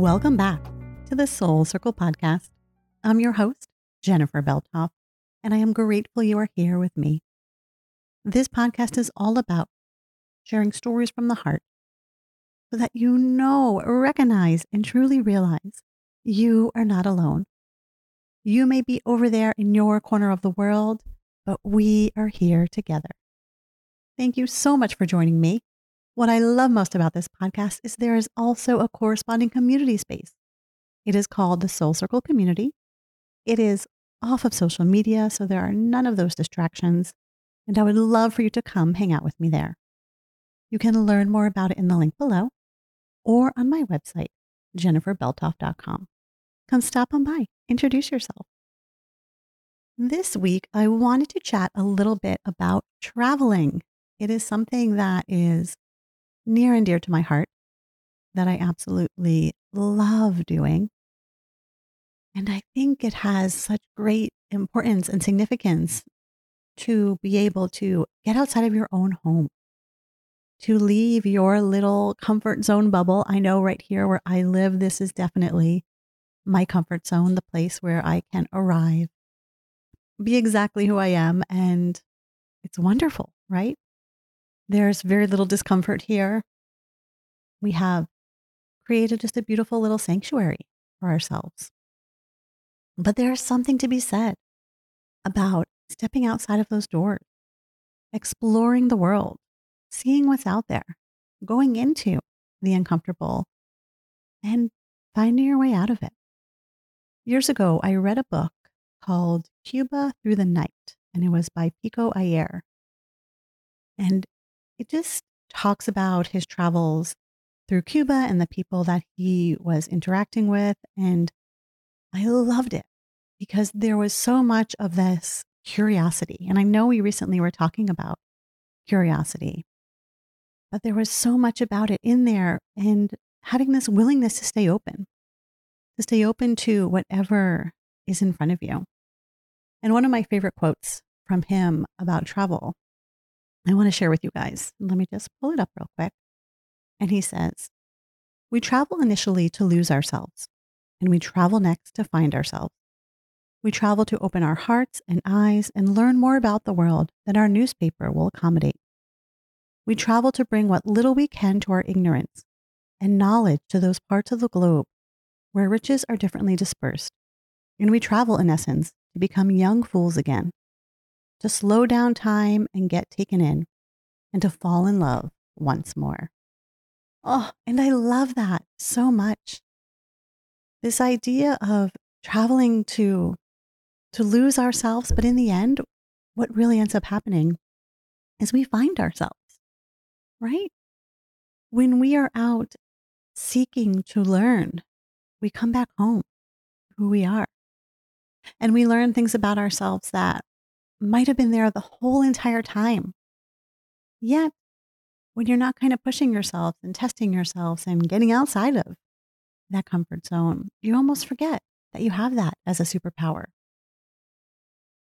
Welcome back to the Soul Circle podcast. I'm your host, Jennifer Beltoff, and I am grateful you are here with me. This podcast is all about sharing stories from the heart so that you know, recognize, and truly realize you are not alone. You may be over there in your corner of the world, but we are here together. Thank you so much for joining me. What I love most about this podcast is there is also a corresponding community space. It is called the Soul Circle Community. It is off of social media, so there are none of those distractions. And I would love for you to come hang out with me there. You can learn more about it in the link below or on my website, jenniferbeltoff.com. Come stop on by, introduce yourself. This week, I wanted to chat a little bit about traveling. It is something that is near and dear to my heart that I absolutely love doing. And I think it has such great importance and significance to be able to get outside of your own home, to leave your little comfort zone bubble. I know right here where I live, this is definitely my comfort zone, the place where I can arrive, be exactly who I am. And it's wonderful, right? There's very little discomfort here. We have created just a beautiful little sanctuary for ourselves. But there's something to be said about stepping outside of those doors, exploring the world, seeing what's out there, going into the uncomfortable, and finding your way out of it. Years ago, I read a book called Cuba Through the Night, and it was by Pico Iyer. And it just talks about his travels through Cuba and the people that he was interacting with. And I loved it because there was so much of this curiosity. And I know we recently were talking about curiosity, but there was so much about it in there and having this willingness to stay open, to stay open to whatever is in front of you. And one of my favorite quotes from him about travel I want to share with you guys. Let me just pull it up real quick. And he says, We travel initially to lose ourselves, and we travel next to find ourselves. We travel to open our hearts and eyes and learn more about the world than our newspaper will accommodate. We travel to bring what little we can to our ignorance and knowledge to those parts of the globe where riches are differently dispersed. And we travel, in essence, to become young fools again to slow down time and get taken in, and to fall in love once more. Oh, and I love that so much. This idea of traveling to to lose ourselves, but in the end, what really ends up happening is we find ourselves, right? When we are out seeking to learn, we come back home who we are. And we learn things about ourselves that might have been there the whole entire time. Yet, when you're not kind of pushing yourself and testing yourselves and getting outside of that comfort zone, you almost forget that you have that as a superpower.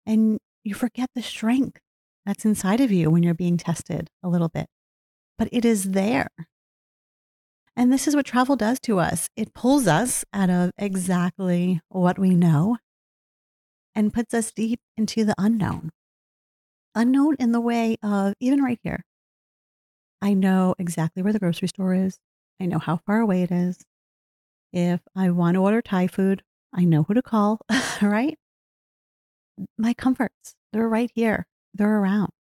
And you forget the strength that's inside of you when you're being tested a little bit, but it is there. And this is what travel does to us it pulls us out of exactly what we know and puts us deep into the unknown. Unknown in the way of even right here. I know exactly where the grocery store is. I know how far away it is. If I want to order Thai food, I know who to call, right? My comforts, they're right here. They're around.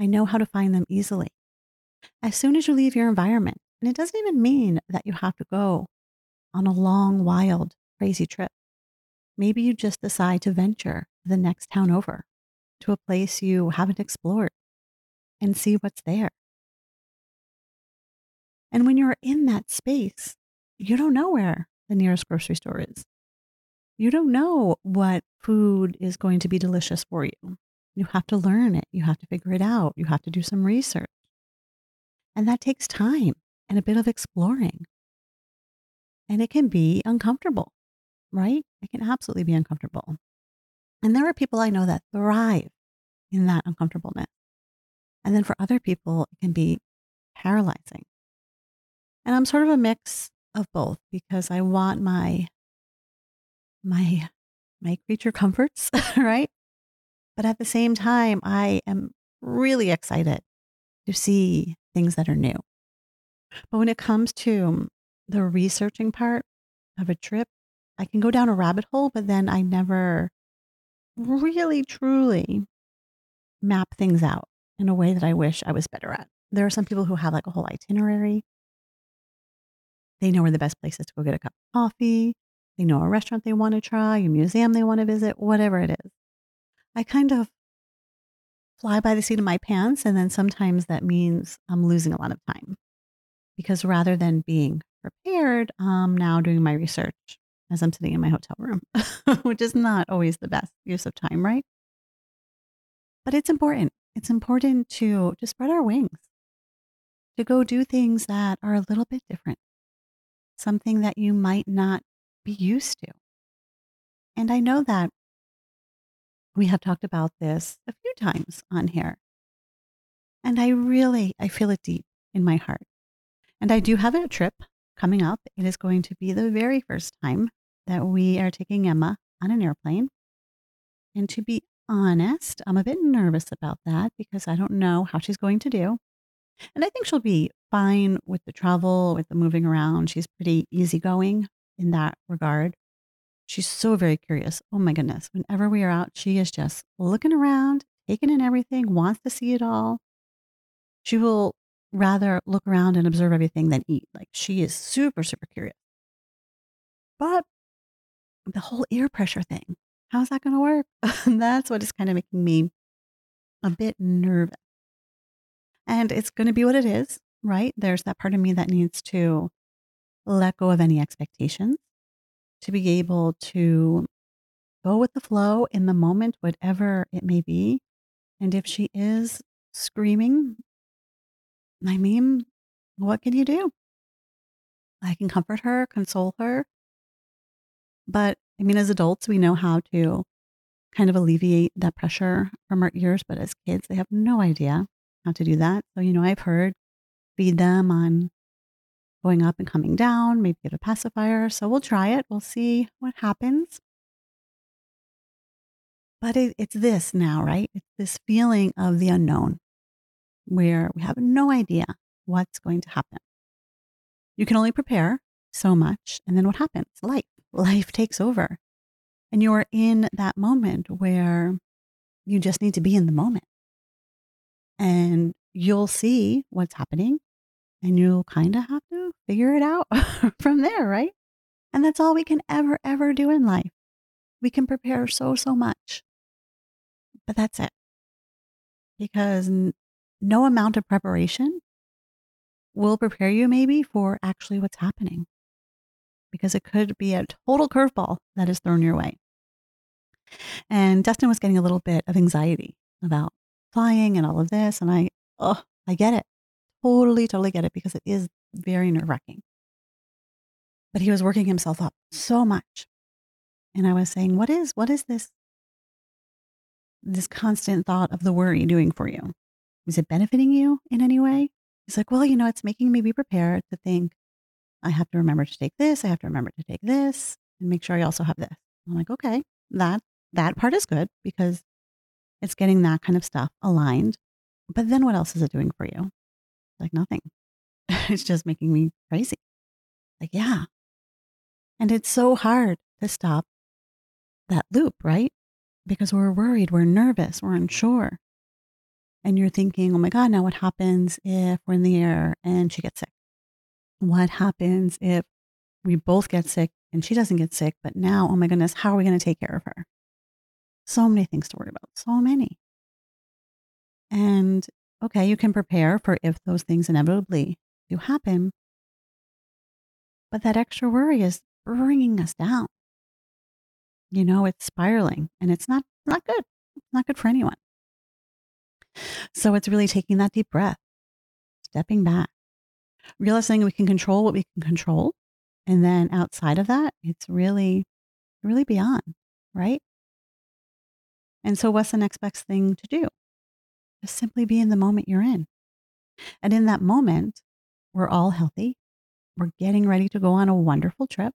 I know how to find them easily. As soon as you leave your environment, and it doesn't even mean that you have to go on a long, wild, crazy trip. Maybe you just decide to venture the next town over to a place you haven't explored and see what's there. And when you're in that space, you don't know where the nearest grocery store is. You don't know what food is going to be delicious for you. You have to learn it. You have to figure it out. You have to do some research. And that takes time and a bit of exploring. And it can be uncomfortable right? It can absolutely be uncomfortable. And there are people I know that thrive in that uncomfortableness. And then for other people, it can be paralyzing. And I'm sort of a mix of both because I want my my my creature comforts, right? But at the same time, I am really excited to see things that are new. But when it comes to the researching part of a trip, I can go down a rabbit hole, but then I never really truly map things out in a way that I wish I was better at. There are some people who have like a whole itinerary. They know where the best place is to go get a cup of coffee. They know a restaurant they want to try, a museum they want to visit, whatever it is. I kind of fly by the seat of my pants. And then sometimes that means I'm losing a lot of time because rather than being prepared, I'm now doing my research as I'm sitting in my hotel room, which is not always the best use of time, right? But it's important. It's important to, to spread our wings, to go do things that are a little bit different, something that you might not be used to. And I know that we have talked about this a few times on here. And I really, I feel it deep in my heart. And I do have a trip coming up. It is going to be the very first time that we are taking Emma on an airplane. And to be honest, I'm a bit nervous about that because I don't know how she's going to do. And I think she'll be fine with the travel, with the moving around. She's pretty easygoing in that regard. She's so very curious. Oh my goodness. Whenever we are out, she is just looking around, taking in everything, wants to see it all. She will rather look around and observe everything than eat. Like she is super, super curious. But the whole ear pressure thing, how's that going to work? That's what is kind of making me a bit nervous. And it's going to be what it is, right? There's that part of me that needs to let go of any expectations to be able to go with the flow in the moment, whatever it may be. And if she is screaming, I mean, what can you do? I can comfort her, console her. But I mean, as adults, we know how to kind of alleviate that pressure from our ears. But as kids, they have no idea how to do that. So, you know, I've heard feed them on going up and coming down, maybe get a pacifier. So we'll try it. We'll see what happens. But it, it's this now, right? It's this feeling of the unknown where we have no idea what's going to happen. You can only prepare so much. And then what happens? Life. Life takes over. And you're in that moment where you just need to be in the moment. And you'll see what's happening and you'll kind of have to figure it out from there, right? And that's all we can ever, ever do in life. We can prepare so, so much, but that's it. Because no amount of preparation will prepare you maybe for actually what's happening. Because it could be a total curveball that is thrown your way. And Dustin was getting a little bit of anxiety about flying and all of this. And I, oh, I get it. Totally, totally get it because it is very nerve wracking. But he was working himself up so much. And I was saying, what is, what is this, this constant thought of the worry doing for you? Is it benefiting you in any way? He's like, well, you know, it's making me be prepared to think I have to remember to take this. I have to remember to take this and make sure I also have this. I'm like, okay, that, that part is good because it's getting that kind of stuff aligned. But then what else is it doing for you? Like nothing. it's just making me crazy. Like, yeah. And it's so hard to stop that loop, right? Because we're worried, we're nervous, we're unsure. And you're thinking, oh my God, now what happens if we're in the air and she gets sick? What happens if we both get sick and she doesn't get sick? But now, oh my goodness, how are we going to take care of her? So many things to worry about, so many. And okay, you can prepare for if those things inevitably do happen. But that extra worry is bringing us down. You know, it's spiraling and it's not, not good. It's not good for anyone. So it's really taking that deep breath, stepping back, realizing we can control what we can control. And then outside of that, it's really, really beyond, right? And so, what's the next best thing to do? Just simply be in the moment you're in. And in that moment, we're all healthy. We're getting ready to go on a wonderful trip.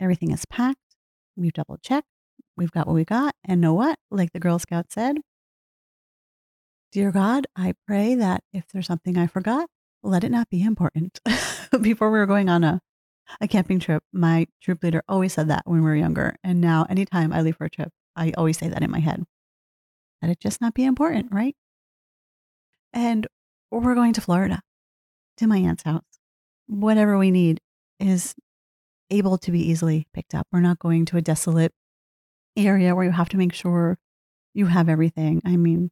Everything is packed. We've double checked. We've got what we got. And know what? Like the Girl Scout said, Dear God, I pray that if there's something I forgot, let it not be important. Before we were going on a, a camping trip, my troop leader always said that when we were younger. And now, anytime I leave for a trip, I always say that in my head. Let it just not be important, right? And we're going to Florida to my aunt's house. Whatever we need is able to be easily picked up. We're not going to a desolate area where you have to make sure you have everything. I mean,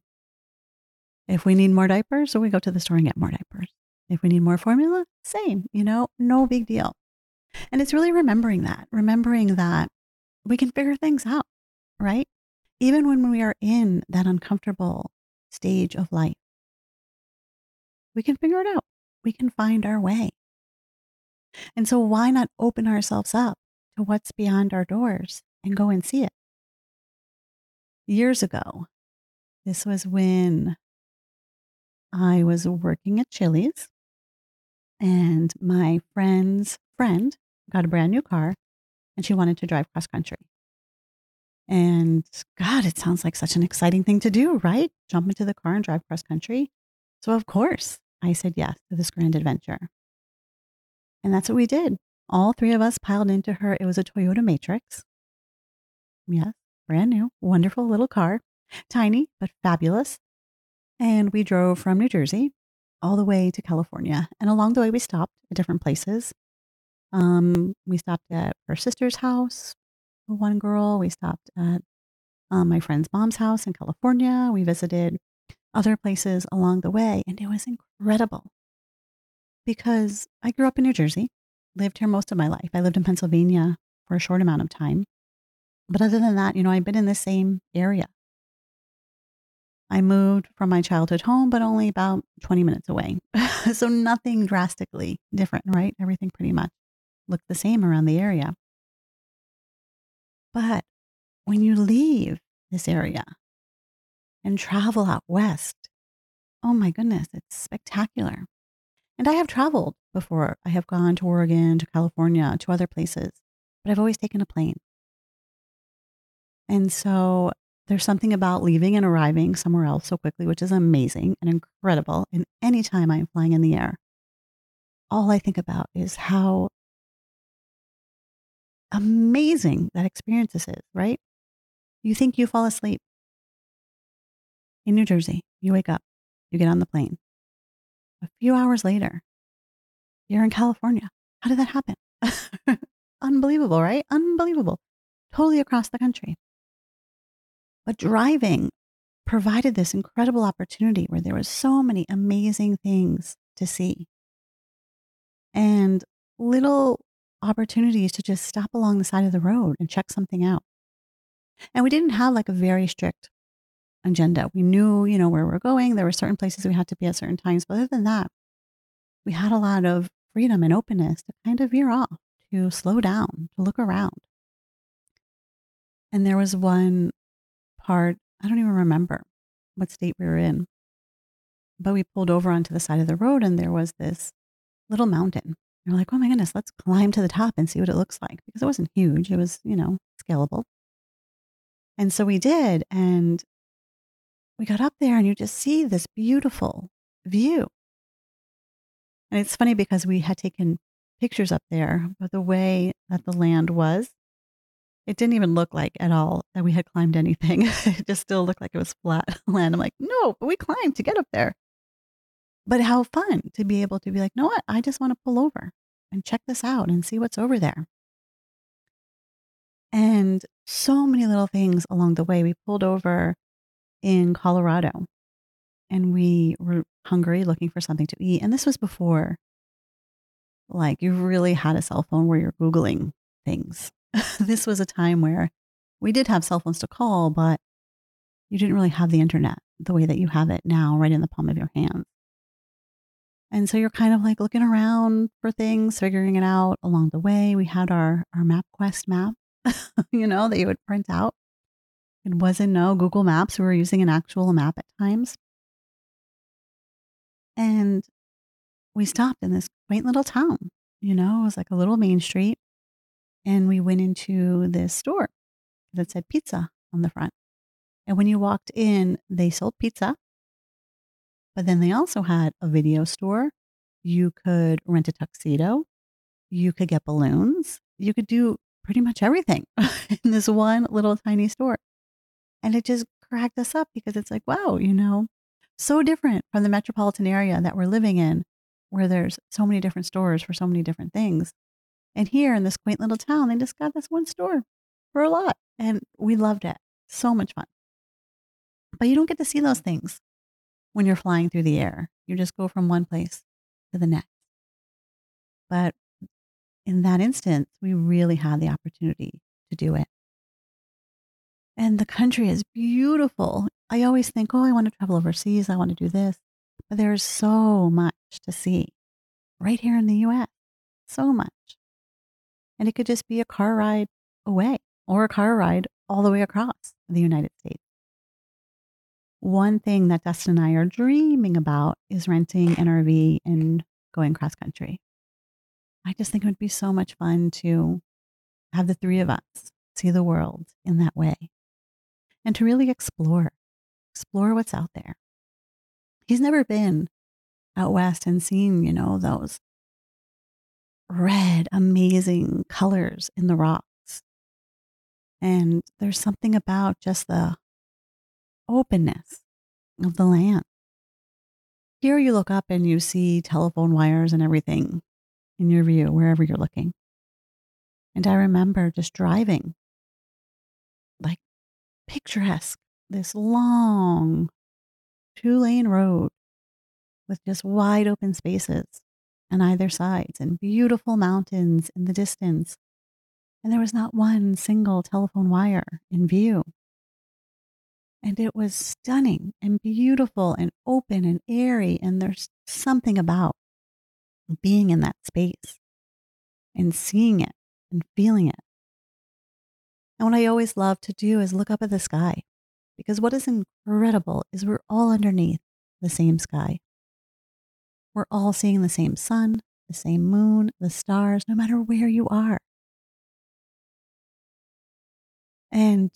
if we need more diapers, so we go to the store and get more diapers. If we need more formula, same, you know, no big deal. And it's really remembering that, remembering that we can figure things out, right? Even when we are in that uncomfortable stage of life, we can figure it out. We can find our way. And so, why not open ourselves up to what's beyond our doors and go and see it? Years ago, this was when I was working at Chili's, and my friend's friend got a brand new car and she wanted to drive cross country. And God, it sounds like such an exciting thing to do, right? Jump into the car and drive cross country. So, of course, I said yes to this grand adventure. And that's what we did. All three of us piled into her. It was a Toyota Matrix. Yes, brand new, wonderful little car, tiny, but fabulous. And we drove from New Jersey all the way to California. And along the way, we stopped at different places. Um, we stopped at her sister's house, one girl. We stopped at um, my friend's mom's house in California. We visited other places along the way, and it was incredible because I grew up in New Jersey, lived here most of my life. I lived in Pennsylvania for a short amount of time. But other than that, you know, I've been in the same area. I moved from my childhood home, but only about 20 minutes away. so nothing drastically different, right? Everything pretty much looked the same around the area. But when you leave this area and travel out west, oh my goodness, it's spectacular. And I have traveled before. I have gone to Oregon, to California, to other places, but I've always taken a plane. And so there's something about leaving and arriving somewhere else so quickly, which is amazing and incredible. And anytime I'm flying in the air, all I think about is how amazing that experience is, right? You think you fall asleep in New Jersey, you wake up, you get on the plane, a few hours later, you're in California. How did that happen? Unbelievable, right? Unbelievable. Totally across the country. But driving provided this incredible opportunity where there was so many amazing things to see and little opportunities to just stop along the side of the road and check something out. And we didn't have like a very strict agenda. We knew, you know, where we're going. There were certain places we had to be at certain times. But other than that, we had a lot of freedom and openness to kind of veer off, to slow down, to look around. And there was one part, I don't even remember what state we were in, but we pulled over onto the side of the road and there was this little mountain. We are like, oh my goodness, let's climb to the top and see what it looks like because it wasn't huge. It was, you know, scalable. And so we did. And we got up there and you just see this beautiful view. And it's funny because we had taken pictures up there, but the way that the land was, it didn't even look like at all that we had climbed anything. it just still looked like it was flat land. I'm like, no, but we climbed to get up there. But how fun to be able to be like, no, what? I just want to pull over and check this out and see what's over there. And so many little things along the way. We pulled over in Colorado and we were hungry looking for something to eat. And this was before like you really had a cell phone where you're Googling things. this was a time where we did have cell phones to call, but you didn't really have the internet the way that you have it now, right in the palm of your hand. And so you're kind of like looking around for things, figuring it out along the way. We had our, our MapQuest map, you know, that you would print out. It wasn't no Google Maps. We were using an actual map at times. And we stopped in this quaint little town you know, it was like a little main street. And we went into this store that said pizza on the front. And when you walked in, they sold pizza. But then they also had a video store. You could rent a tuxedo. You could get balloons. You could do pretty much everything in this one little tiny store. And it just cracked us up because it's like, wow, you know, so different from the metropolitan area that we're living in, where there's so many different stores for so many different things. And here in this quaint little town, they just got this one store for a lot. And we loved it. So much fun. But you don't get to see those things when you're flying through the air. You just go from one place to the next. But in that instance, we really had the opportunity to do it. And the country is beautiful. I always think, oh, I want to travel overseas. I want to do this. But there's so much to see right here in the US. So much. And it could just be a car ride away or a car ride all the way across the United States. One thing that Dustin and I are dreaming about is renting an RV and going cross country. I just think it would be so much fun to have the three of us see the world in that way and to really explore, explore what's out there. He's never been out west and seen, you know, those red, amazing colors in the rocks. And there's something about just the openness of the land. Here you look up and you see telephone wires and everything in your view, wherever you're looking. And I remember just driving, like picturesque, this long two lane road with just wide open spaces on either sides and beautiful mountains in the distance. And there was not one single telephone wire in view. And it was stunning and beautiful and open and airy. And there's something about being in that space and seeing it and feeling it. And what I always love to do is look up at the sky because what is incredible is we're all underneath the same sky. We're all seeing the same sun, the same moon, the stars, no matter where you are. And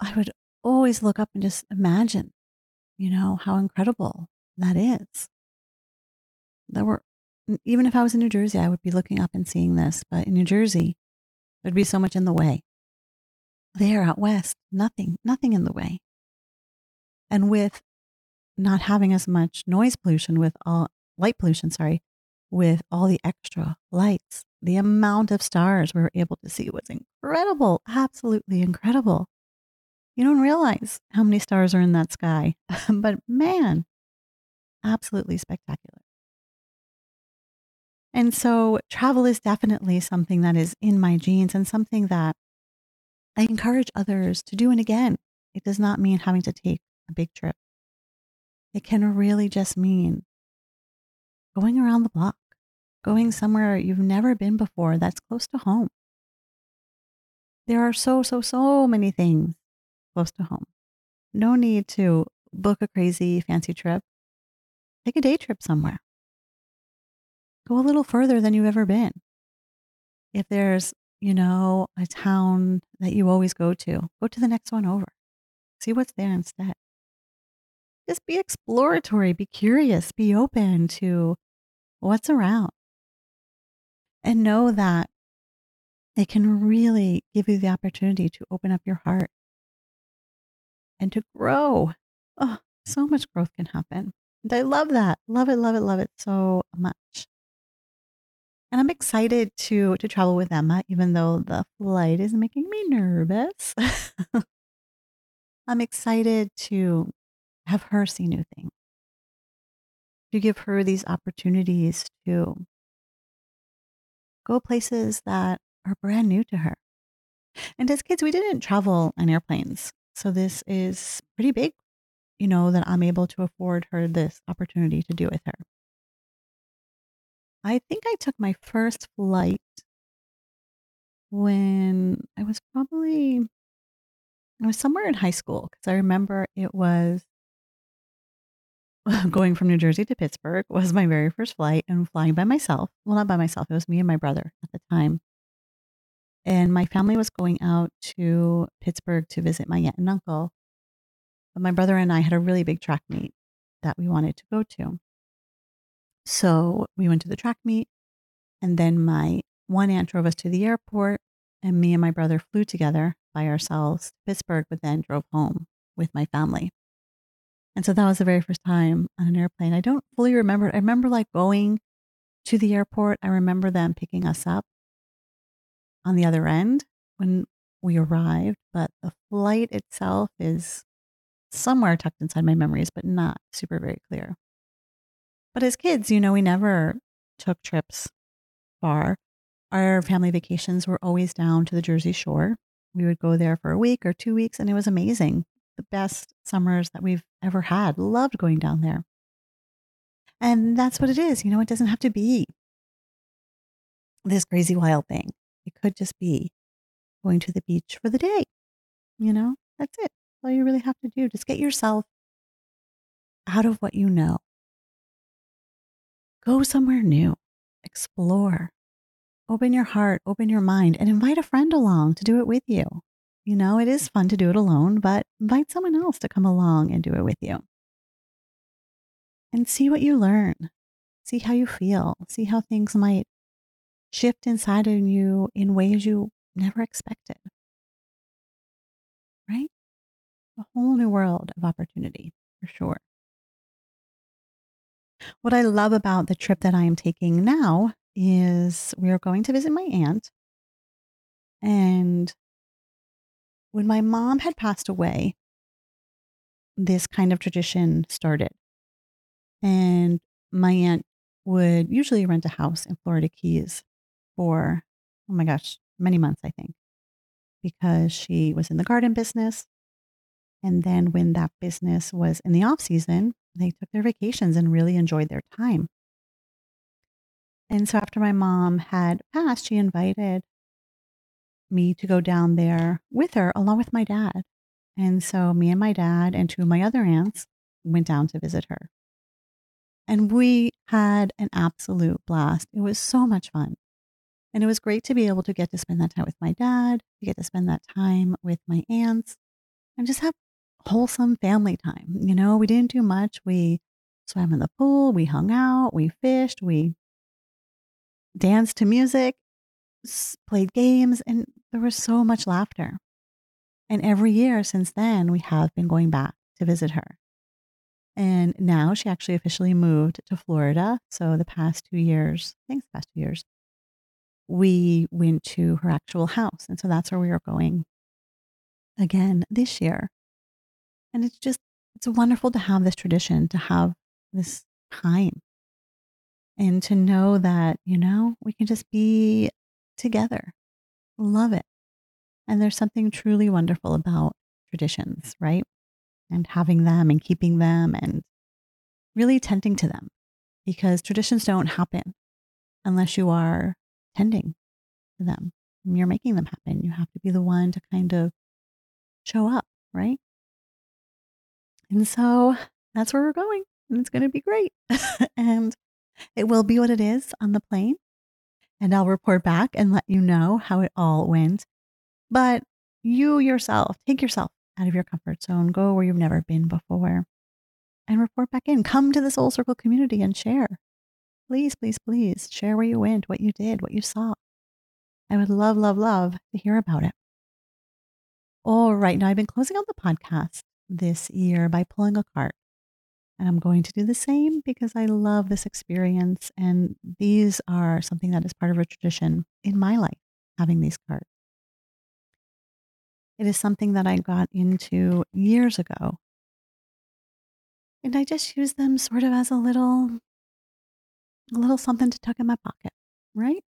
I would always look up and just imagine, you know, how incredible that is. That we're even if I was in New Jersey, I would be looking up and seeing this. But in New Jersey, there'd be so much in the way. There out west, nothing, nothing in the way. And with not having as much noise pollution, with all light pollution, sorry, with all the extra lights, the amount of stars we were able to see was incredible, absolutely incredible. You don't realize how many stars are in that sky, but man, absolutely spectacular. And so travel is definitely something that is in my genes and something that I encourage others to do. And again, it does not mean having to take a big trip. It can really just mean going around the block, going somewhere you've never been before that's close to home. There are so, so, so many things close to home. No need to book a crazy fancy trip. Take a day trip somewhere. Go a little further than you've ever been. If there's, you know, a town that you always go to, go to the next one over. See what's there instead. Just be exploratory, be curious, be open to what's around. And know that it can really give you the opportunity to open up your heart and to grow. Oh, so much growth can happen. And I love that. Love it, love it, love it so much. And I'm excited to to travel with Emma, even though the flight is making me nervous. I'm excited to have her see new things, to give her these opportunities to go places that are brand new to her. And as kids, we didn't travel on airplanes. So this is pretty big, you know, that I'm able to afford her this opportunity to do with her. I think I took my first flight when I was probably I was somewhere in high school because I remember it was going from New Jersey to Pittsburgh was my very first flight and flying by myself. Well, not by myself, it was me and my brother at the time. And my family was going out to Pittsburgh to visit my aunt and uncle. But my brother and I had a really big track meet that we wanted to go to. So we went to the track meet, and then my one aunt drove us to the airport, and me and my brother flew together by ourselves to Pittsburgh, but then drove home with my family. And so that was the very first time on an airplane. I don't fully remember. I remember like going to the airport. I remember them picking us up on the other end when we arrived, but the flight itself is somewhere tucked inside my memories, but not super very clear. But as kids, you know, we never took trips far. Our family vacations were always down to the Jersey Shore. We would go there for a week or two weeks, and it was amazing. The best summers that we've ever had. Loved going down there. And that's what it is. You know, it doesn't have to be this crazy wild thing. It could just be going to the beach for the day. You know, that's it. All you really have to do. Just get yourself out of what you know. Go somewhere new, explore, open your heart, open your mind, and invite a friend along to do it with you. You know, it is fun to do it alone, but invite someone else to come along and do it with you. And see what you learn. See how you feel. See how things might shift inside of you in ways you never expected. Right? A whole new world of opportunity for sure. What I love about the trip that I am taking now is we are going to visit my aunt. And when my mom had passed away, this kind of tradition started. And my aunt would usually rent a house in Florida Keys for, oh my gosh, many months, I think, because she was in the garden business. And then when that business was in the off season, they took their vacations and really enjoyed their time. And so after my mom had passed, she invited me to go down there with her along with my dad. And so me and my dad and two of my other aunts went down to visit her. And we had an absolute blast. It was so much fun. And it was great to be able to get to spend that time with my dad, to get to spend that time with my aunts, and just have wholesome family time. You know, we didn't do much. We swam in the pool, we hung out, we fished, we danced to music, played games, and there was so much laughter. And every year since then, we have been going back to visit her. And now she actually officially moved to Florida. So the past two years, I think the past two years, we went to her actual house. And so that's where we are going again this year. And it's just, it's wonderful to have this tradition, to have this time and to know that, you know, we can just be together. Love it. And there's something truly wonderful about traditions, right? And having them and keeping them and really tending to them because traditions don't happen unless you are tending to them. You're making them happen. You have to be the one to kind of show up, right? And so that's where we're going. And it's going to be great. and it will be what it is on the plane. And I'll report back and let you know how it all went. But you yourself, take yourself out of your comfort zone, go where you've never been before, and report back in. Come to the Soul Circle community and share. Please, please, please share where you went, what you did, what you saw. I would love, love, love to hear about it. All right. Now, I've been closing out the podcast this year by pulling a card. And I'm going to do the same because I love this experience. And these are something that is part of a tradition in my life, having these cards. It is something that I got into years ago. And I just use them sort of as a little, a little something to tuck in my pocket, right?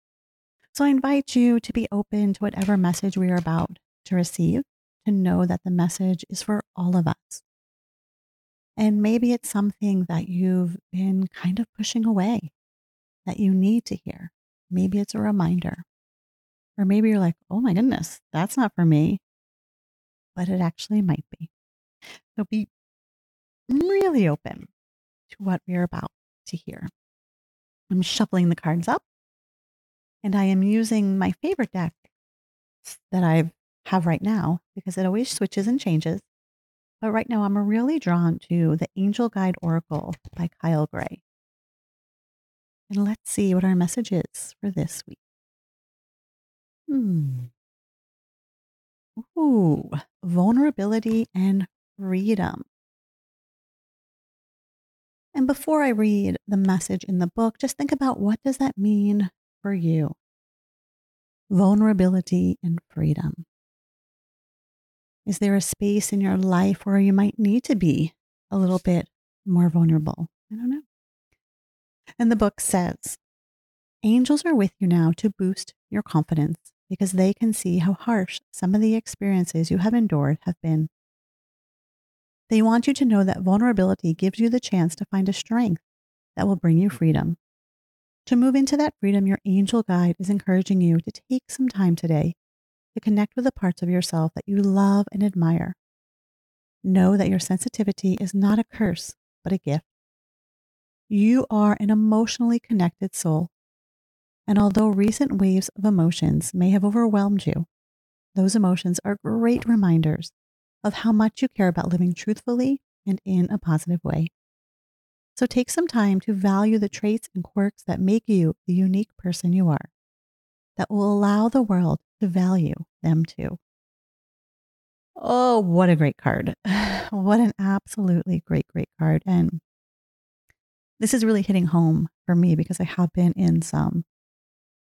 So I invite you to be open to whatever message we are about to receive, to know that the message is for all of us. And maybe it's something that you've been kind of pushing away that you need to hear. Maybe it's a reminder. Or maybe you're like, oh my goodness, that's not for me. But it actually might be. So be really open to what we're about to hear. I'm shuffling the cards up and I am using my favorite deck that I have right now because it always switches and changes. But right now, I'm really drawn to the Angel Guide Oracle by Kyle Gray. And let's see what our message is for this week. Hmm. Ooh, vulnerability and freedom. And before I read the message in the book, just think about what does that mean for you? Vulnerability and freedom. Is there a space in your life where you might need to be a little bit more vulnerable? I don't know. And the book says, Angels are with you now to boost your confidence because they can see how harsh some of the experiences you have endured have been. They want you to know that vulnerability gives you the chance to find a strength that will bring you freedom. To move into that freedom, your angel guide is encouraging you to take some time today to connect with the parts of yourself that you love and admire. Know that your sensitivity is not a curse, but a gift. You are an emotionally connected soul. And although recent waves of emotions may have overwhelmed you, those emotions are great reminders of how much you care about living truthfully and in a positive way. So take some time to value the traits and quirks that make you the unique person you are, that will allow the world to value them too. Oh, what a great card. what an absolutely great, great card. And this is really hitting home for me because I have been in some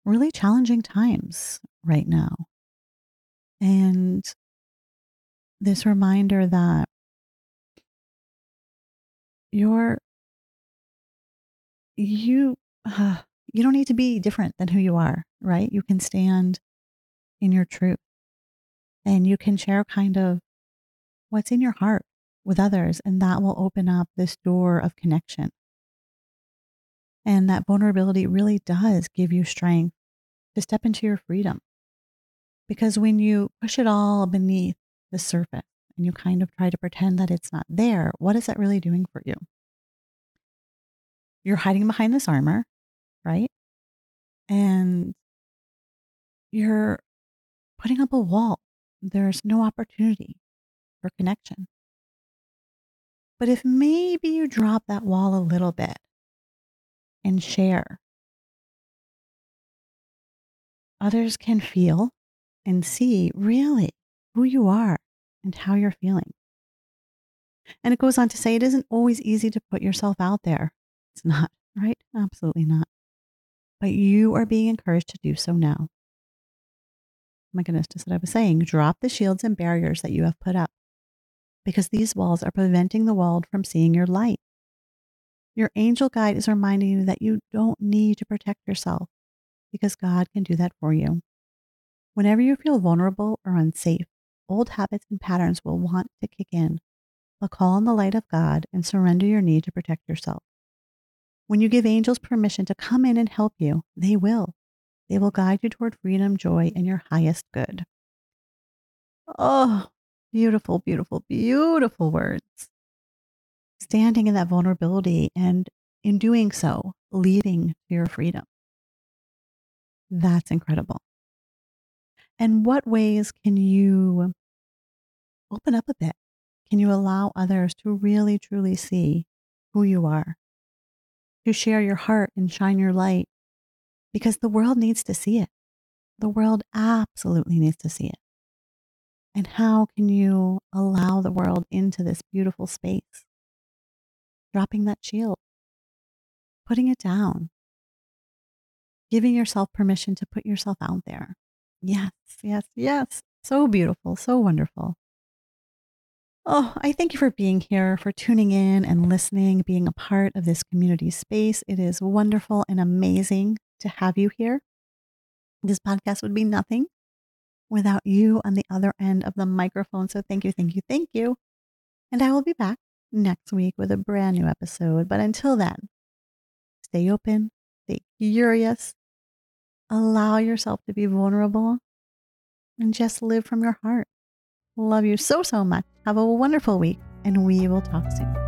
really challenging times right now. And this reminder that you're you uh, you don't need to be different than who you are, right? You can stand in your truth and you can share kind of what's in your heart with others and that will open up this door of connection. And that vulnerability really does give you strength to step into your freedom. Because when you push it all beneath the surface and you kind of try to pretend that it's not there, what is that really doing for you? You're hiding behind this armor, right? And you're putting up a wall. There's no opportunity for connection. But if maybe you drop that wall a little bit and share, others can feel and see really who you are and how you're feeling. And it goes on to say it isn't always easy to put yourself out there. It's not, right? Absolutely not. But you are being encouraged to do so now. My goodness, just what I was saying. Drop the shields and barriers that you have put up because these walls are preventing the world from seeing your light. Your angel guide is reminding you that you don't need to protect yourself because God can do that for you. Whenever you feel vulnerable or unsafe, old habits and patterns will want to kick in. But call on the light of God and surrender your need to protect yourself. When you give angels permission to come in and help you, they will. They will guide you toward freedom, joy, and your highest good. Oh, beautiful, beautiful, beautiful words. Standing in that vulnerability and in doing so, leading to your freedom. That's incredible. And what ways can you open up a bit? Can you allow others to really, truly see who you are? To share your heart and shine your light because the world needs to see it. The world absolutely needs to see it. And how can you allow the world into this beautiful space? Dropping that shield, putting it down, giving yourself permission to put yourself out there. Yes, yes, yes. So beautiful, so wonderful. Oh, I thank you for being here, for tuning in and listening, being a part of this community space. It is wonderful and amazing to have you here. This podcast would be nothing without you on the other end of the microphone. So thank you, thank you, thank you. And I will be back next week with a brand new episode. But until then, stay open, stay curious, allow yourself to be vulnerable, and just live from your heart. Love you so, so much. Have a wonderful week, and we will talk soon.